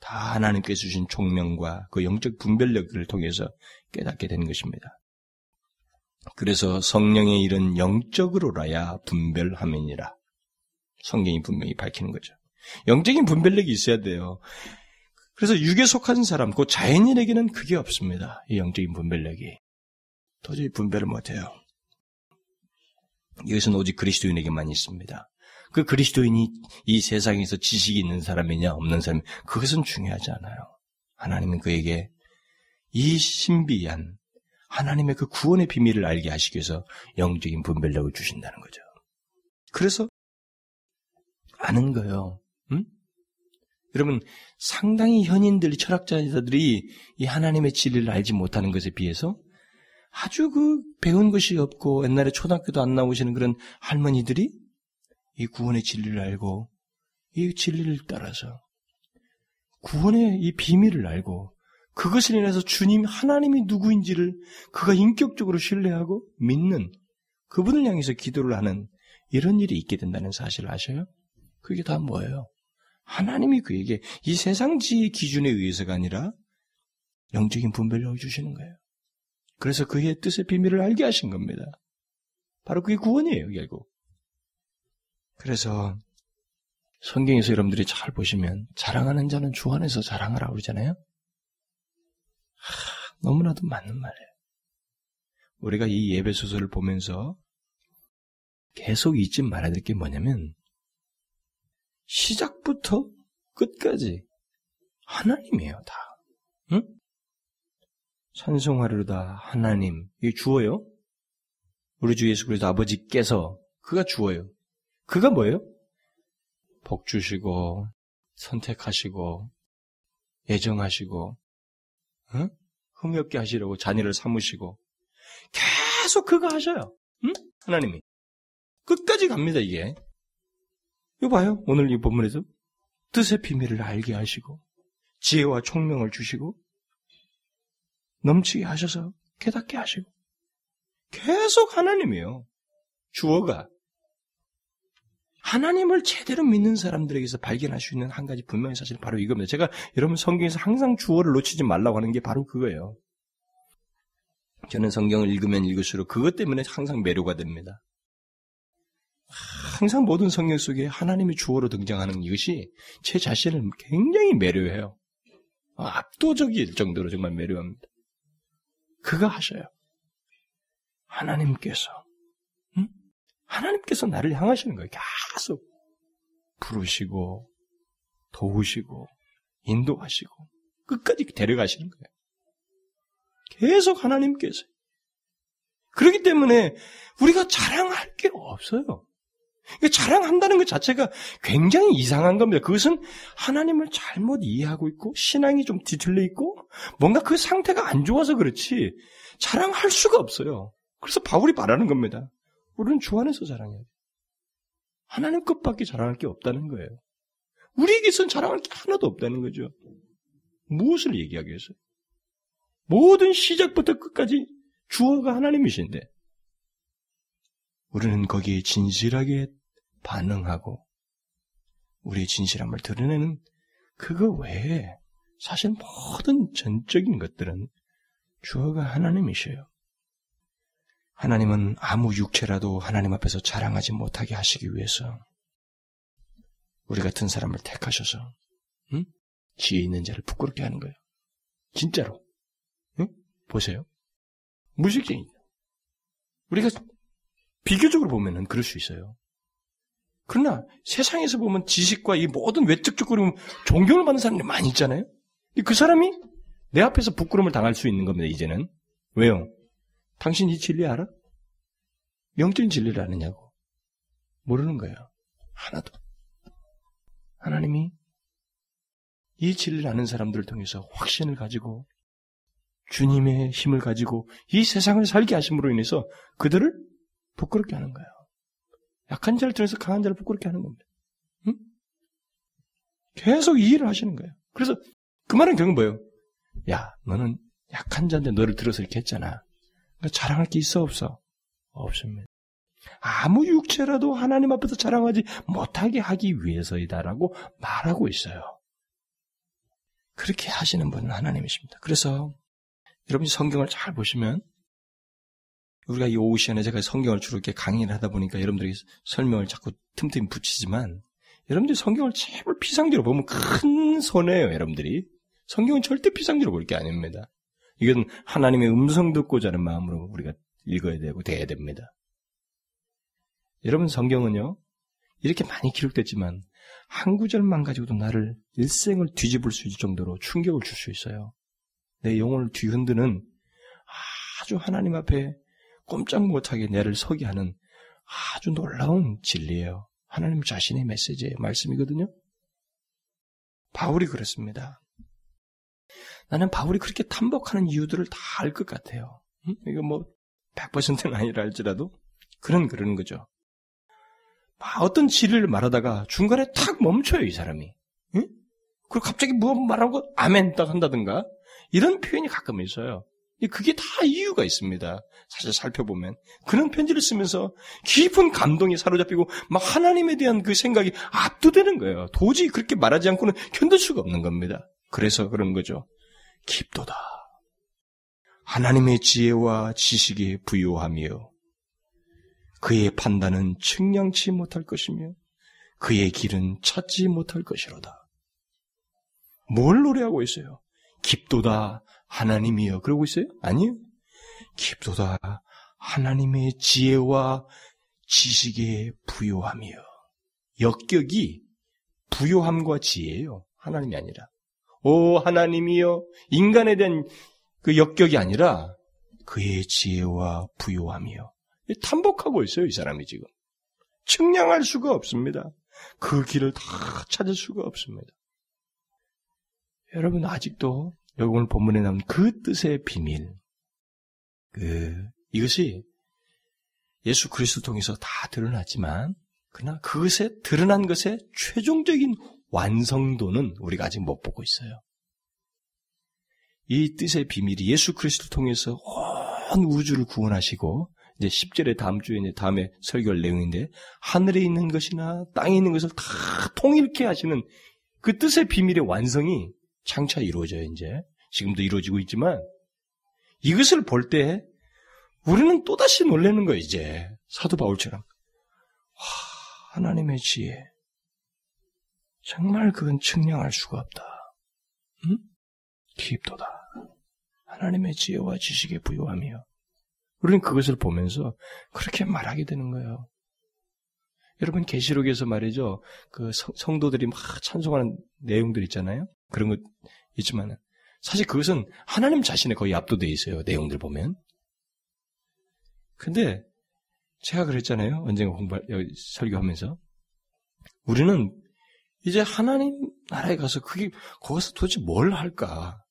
다 하나님께서 주신 총명과 그 영적 분별력을 통해서 깨닫게 되는 것입니다. 그래서 성령의 일은 영적으로라야 분별함이니라. 성경이 분명히 밝히는 거죠. 영적인 분별력이 있어야 돼요. 그래서 육에 속한 사람, 그 자연인에게는 그게 없습니다. 이 영적인 분별력이. 도저히 분별을 못해요. 이것은 오직 그리스도인에게만 있습니다. 그 그리스도인이 이 세상에서 지식이 있는 사람이냐 없는 사람 그것은 중요하지 않아요. 하나님은 그에게 이 신비한 하나님의 그 구원의 비밀을 알게 하시기 위해서 영적인 분별력을 주신다는 거죠. 그래서 아는 거예요. 응? 여러분 상당히 현인들, 철학자들이 이 하나님의 진리를 알지 못하는 것에 비해서 아주 그 배운 것이 없고 옛날에 초등학교도 안 나오시는 그런 할머니들이 이 구원의 진리를 알고 이 진리를 따라서 구원의 이 비밀을 알고 그것을 인해서 주님 하나님이 누구인지를 그가 인격적으로 신뢰하고 믿는 그분을 향해서 기도를 하는 이런 일이 있게 된다는 사실을 아셔요? 그게 다 뭐예요? 하나님이 그에게 이 세상지의 기준에 의해서가 아니라 영적인 분별력을 주시는 거예요. 그래서 그의 뜻의 비밀을 알게 하신 겁니다. 바로 그게 구원이에요, 결국. 그래서 성경에서 여러분들이 잘 보시면 자랑하는 자는 주 안에서 자랑하라고 그러잖아요. 하, 너무나도 맞는 말이에요. 우리가 이 예배 소설을 보면서 계속 잊지 말아야 될 게 뭐냐면 시작부터 끝까지 하나님이에요, 다. 응? 찬송하리로다 하나님. 이게 주어요? 우리 주 예수 그리스도 아버지께서 그가 주어요. 그가 뭐예요? 복 주시고 선택하시고 예정하시고 응? 없게 하시려고 자녀를 삼으시고 계속 그거 하셔요. 응? 하나님이 끝까지 갑니다 이게. 이거 봐요. 오늘 이 본문에서 뜻의 비밀을 알게 하시고 지혜와 총명을 주시고 넘치게 하셔서 깨닫게 하시고 계속 하나님이에요. 주어가 하나님을 제대로 믿는 사람들에게서 발견할 수 있는 한 가지 분명한 사실은 바로 이겁니다. 제가 여러분 성경에서 항상 주어를 놓치지 말라고 하는 게 바로 그거예요. 저는 성경을 읽으면 읽을수록 그것 때문에 항상 매료가 됩니다. 항상 모든 성경 속에 하나님이 주어로 등장하는 이것이 제 자신을 굉장히 매료해요. 압도적일 정도로 정말 매료합니다. 그가 하셔요. 하나님께서 응? 하나님께서 나를 향하시는 거예요. 계속 부르시고 도우시고 인도하시고 끝까지 데려가시는 거예요. 계속 하나님께서 그렇기 때문에 우리가 자랑할 게 없어요. 자랑한다는 것 자체가 굉장히 이상한 겁니다. 그것은 하나님을 잘못 이해하고 있고 신앙이 좀 뒤틀려 있고 뭔가 그 상태가 안 좋아서 그렇지 자랑할 수가 없어요. 그래서 바울이 말하는 겁니다. 우리는 주 안에서 자랑해야 돼. 하나님 것밖에 자랑할 게 없다는 거예요. 우리에게선 자랑할 게 하나도 없다는 거죠. 무엇을 얘기하겠어요? 모든 시작부터 끝까지 주어가 하나님이신데 우리는 거기에 진실하게 반응하고 우리의 진실함을 드러내는 그거 외에 사실 모든 전적인 것들은 주어가 하나님이셔요. 하나님은 아무 육체라도 하나님 앞에서 자랑하지 못하게 하시기 위해서 우리 같은 사람을 택하셔서 응? 지혜 있는 자를 부끄럽게 하는 거예요. 진짜로. 응? 보세요. 무식쟁이. 우리가 비교적으로 보면은 그럴 수 있어요. 그러나 세상에서 보면 지식과 이 모든 외적 적으로 존경을 받는 사람들이 많이 있잖아요. 그 사람이 내 앞에서 부끄러움을 당할 수 있는 겁니다, 이제는. 왜요? 당신 이 진리 알아? 영적인 진리를 아느냐고. 모르는 거예요. 하나도. 하나님이 이 진리를 아는 사람들을 통해서 확신을 가지고 주님의 힘을 가지고 이 세상을 살게 하심으로 인해서 그들을 부끄럽게 하는 거예요. 약한 자를 들어서 강한 자를 부끄럽게 하는 겁니다. 응? 계속 이 일을 하시는 거예요. 그래서 그 말은 결국 뭐예요? 야, 너는 약한 자인데 너를 들어서 이렇게 했잖아. 그러니까 자랑할 게 있어 없어? 없습니다. 아무 육체라도 하나님 앞에서 자랑하지 못하게 하기 위해서이다라고 말하고 있어요. 그렇게 하시는 분은 하나님이십니다. 그래서 여러분이 성경을 잘 보시면 우리가 이 오후 시간에 제가 성경을 주로 이렇게 강의를 하다 보니까 여러분들이 설명을 자꾸 틈틈이 붙이지만 여러분들이 성경을 제발 피상적으로 보면 큰 손해예요, 여러분들이. 성경은 절대 피상적으로 볼 게 아닙니다. 이건 하나님의 음성 듣고자 하는 마음으로 우리가 읽어야 되고 돼야 됩니다. 여러분 성경은요, 이렇게 많이 기록됐지만 한 구절만 가지고도 나를 일생을 뒤집을 수 있을 정도로 충격을 줄 수 있어요. 내 영혼을 뒤흔드는 아주 하나님 앞에 꼼짝 못하게 내를 서게 하는 아주 놀라운 진리예요. 하나님 자신의 메시지의 말씀이거든요. 바울이 그렇습니다. 나는 바울이 그렇게 탐복하는 이유들을 다 알 것 같아요. 응? 이거 뭐 100%는 아니라 할지라도 그런 그러는 거죠. 어떤 진리를 말하다가 중간에 탁 멈춰요, 이 사람이. 응? 그리고 갑자기 무엇 말하고 아멘 딱 한다든가 이런 표현이 가끔 있어요. 그게 다 이유가 있습니다. 사실 살펴보면. 그런 편지를 쓰면서 깊은 감동이 사로잡히고 막 하나님에 대한 그 생각이 압도되는 거예요. 도저히 그렇게 말하지 않고는 견딜 수가 없는 겁니다. 그래서 그런 거죠. 깊도다. 하나님의 지혜와 지식이 부유하며 그의 판단은 측량치 못할 것이며 그의 길은 찾지 못할 것이로다. 뭘 노래하고 있어요? 깊도다 하나님이여 그러고 있어요? 아니요. 깊도다 하나님의 지혜와 지식의 부요함이요. 역격이 부요함과 지혜예요. 하나님이 아니라. 오 하나님이여 인간에 대한 그 역격이 아니라 그의 지혜와 부요함이요. 탐복하고 있어요, 이 사람이 지금. 측량할 수가 없습니다. 그 길을 다 찾을 수가 없습니다. 여러분 아직도 여기 오늘 본문에 나온 그 뜻의 비밀, 그 이것이 예수 그리스도 통해서 다 드러났지만 그러나 그것에 드러난 것의 최종적인 완성도는 우리가 아직 못 보고 있어요. 이 뜻의 비밀이 예수 그리스도를 통해서 온 우주를 구원하시고 이제 10절에 다음 주에 이제 다음에 설교할 내용인데 하늘에 있는 것이나 땅에 있는 것을 다 통일케 하시는 그 뜻의 비밀의 완성이 장차 이루어져요, 이제. 지금도 이루어지고 있지만 이것을 볼 때 우리는 또다시 놀라는 거예요, 이제. 사도 바울처럼. 와, 하나님의 지혜. 정말 그건 측량할 수가 없다. 응? 깊도다. 하나님의 지혜와 지식의 부요함이요. 우리는 그것을 보면서 그렇게 말하게 되는 거예요. 여러분 계시록에서 말이죠. 그 성도들이 막 찬송하는 내용들 있잖아요. 그런 것 있지만 사실 그것은 하나님 자신에 거의 압도되어 있어요. 내용들 보면. 근데 제가 그랬잖아요. 언젠가 공부 설교하면서 우리는 이제 하나님 나라에 가서 그게 거기서 도대체 뭘 할까?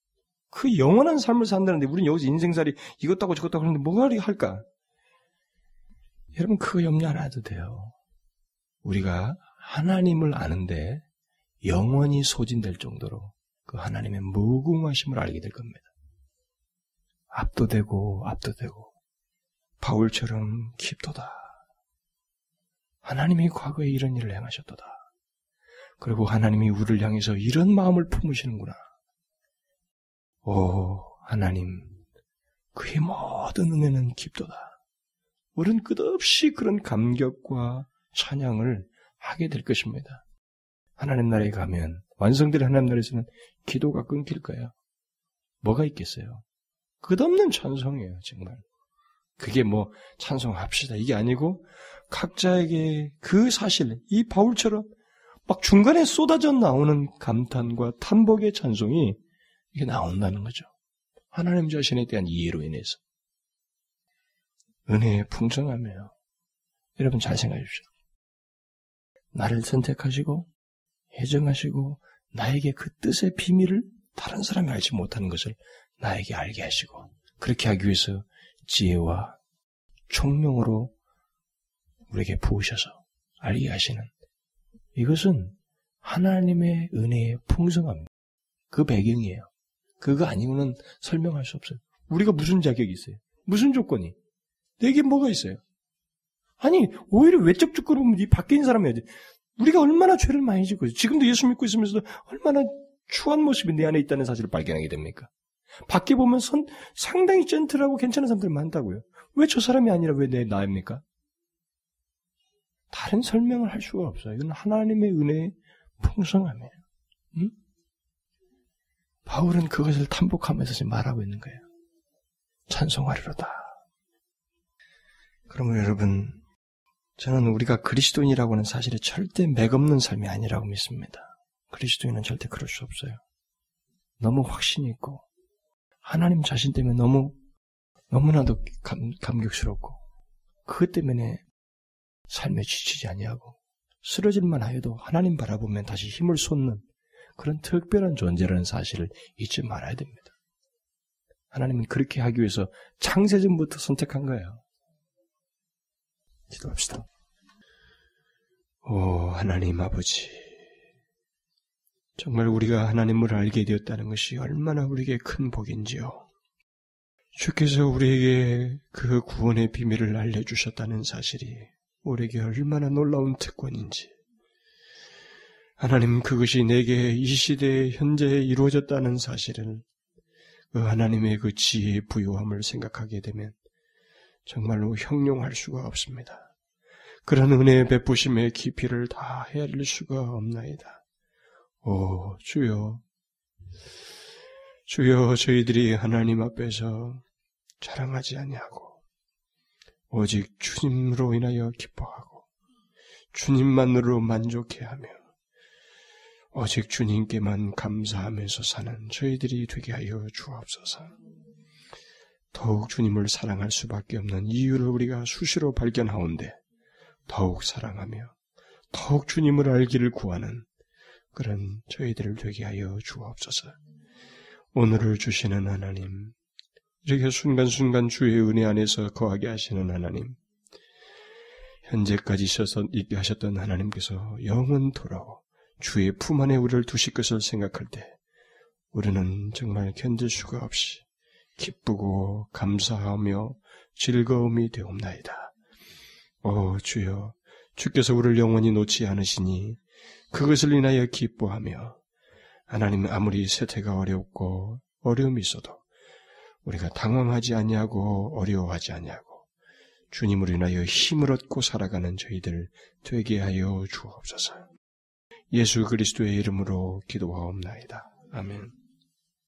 그 영원한 삶을 산다는데 우리는 여기서 인생살이 이것도 하고 저것도 하고 하는데 뭐가 할까? 여러분 그거 염려 안 해도 돼요. 우리가 하나님을 아는데 영원히 소진될 정도로 그 하나님의 무궁하심을 알게 될 겁니다. 압도되고 압도되고 바울처럼 깊도다. 하나님이 과거에 이런 일을 행하셨도다. 그리고 하나님이 우리를 향해서 이런 마음을 품으시는구나. 오, 하나님, 그의 모든 은혜는 깊도다. 우리는 끝없이 그런 감격과 찬양을 하게 될 것입니다. 하나님 나라에 가면, 완성될 하나님 나라에서는 기도가 끊길 거예요. 뭐가 있겠어요? 끝없는 찬송이에요, 정말. 그게 뭐, 찬송합시다. 이게 아니고, 각자에게 그 사실, 이 바울처럼 막 중간에 쏟아져 나오는 감탄과 탄복의 찬송이 이게 나온다는 거죠. 하나님 자신에 대한 이해로 인해서. 은혜의 풍성함이에요. 여러분 잘 생각해 주십시오. 나를 선택하시고, 예정하시고, 나에게 그 뜻의 비밀을 다른 사람이 알지 못하는 것을 나에게 알게 하시고, 그렇게 하기 위해서 지혜와 총명으로 우리에게 부으셔서 알게 하시는 이것은 하나님의 은혜의 풍성함, 그 배경이에요. 그거 아니고는 설명할 수 없어요. 우리가 무슨 자격이 있어요? 무슨 조건이? 내게 뭐가 있어요? 아니, 오히려 외적 조건으로 보면 이 밖에 있는 사람이야. 우리가 얼마나 죄를 많이 짓고 있어요. 지금도 예수 믿고 있으면서도 얼마나 추한 모습이 내 안에 있다는 사실을 발견하게 됩니까? 밖에 보면 선, 상당히 젠틀하고 괜찮은 사람들 많다고요. 왜 저 사람이 아니라 왜 내 나입니까? 다른 설명을 할 수가 없어요. 이건 하나님의 은혜의 풍성함이에요. 응? 바울은 그것을 탐복하면서 지금 말하고 있는 거예요. 찬송하리로다. 그러면 여러분, 저는 우리가 그리스도인이라고 하는 사실에 절대 맥없는 삶이 아니라고 믿습니다. 그리스도인은 절대 그럴 수 없어요. 너무 확신이 있고, 하나님 자신 때문에 너무, 너무나도 감, 감격스럽고, 그것 때문에 삶에 지치지 아니하고, 쓰러질만 하여도 하나님 바라보면 다시 힘을 쏟는 그런 특별한 존재라는 사실을 잊지 말아야 됩니다. 하나님은 그렇게 하기 위해서 창세전부터 선택한 거예요. 기도합시다. 오, 하나님 아버지. 정말 우리가 하나님을 알게 되었다는 것이 얼마나 우리에게 큰 복인지요. 주께서 우리에게 그 구원의 비밀을 알려주셨다는 사실이 우리에게 얼마나 놀라운 특권인지. 하나님 그것이 내게 이 시대에 현재 이루어졌다는 사실을 그 하나님의 그 지혜의 부요함을 생각하게 되면 정말로 형용할 수가 없습니다. 그런 은혜의 베푸심의 깊이를 다 헤아릴 수가 없나이다. 오 주여 주여 저희들이 하나님 앞에서 자랑하지 아니하고 오직 주님으로 인하여 기뻐하고 주님만으로 만족해하며 오직 주님께만 감사하면서 사는 저희들이 되게 하여 주옵소서. 더욱 주님을 사랑할 수밖에 없는 이유를 우리가 수시로 발견하온데 더욱 사랑하며 더욱 주님을 알기를 구하는 그런 저희들을 되게 하여 주옵소서. 오늘을 주시는 하나님, 이렇게 순간순간 주의 은혜 안에서 거하게 하시는 하나님, 현재까지 있게 하셨던 하나님께서 영원토록 주의 품 안에 우리를 두실 것을 생각할 때 우리는 정말 견딜 수가 없이 기쁘고 감사하며 즐거움이 되옵나이다. 오 주여, 주께서 우리를 영원히 놓지 않으시니 그것을 인하여 기뻐하며 하나님 아무리 세태가 어렵고 어려움이 있어도 우리가 당황하지 아니하고 어려워하지 아니하고 주님으로 인하여 힘을 얻고 살아가는 저희들 되게 하여 주옵소서. 예수 그리스도의 이름으로 기도하옵나이다. 아멘.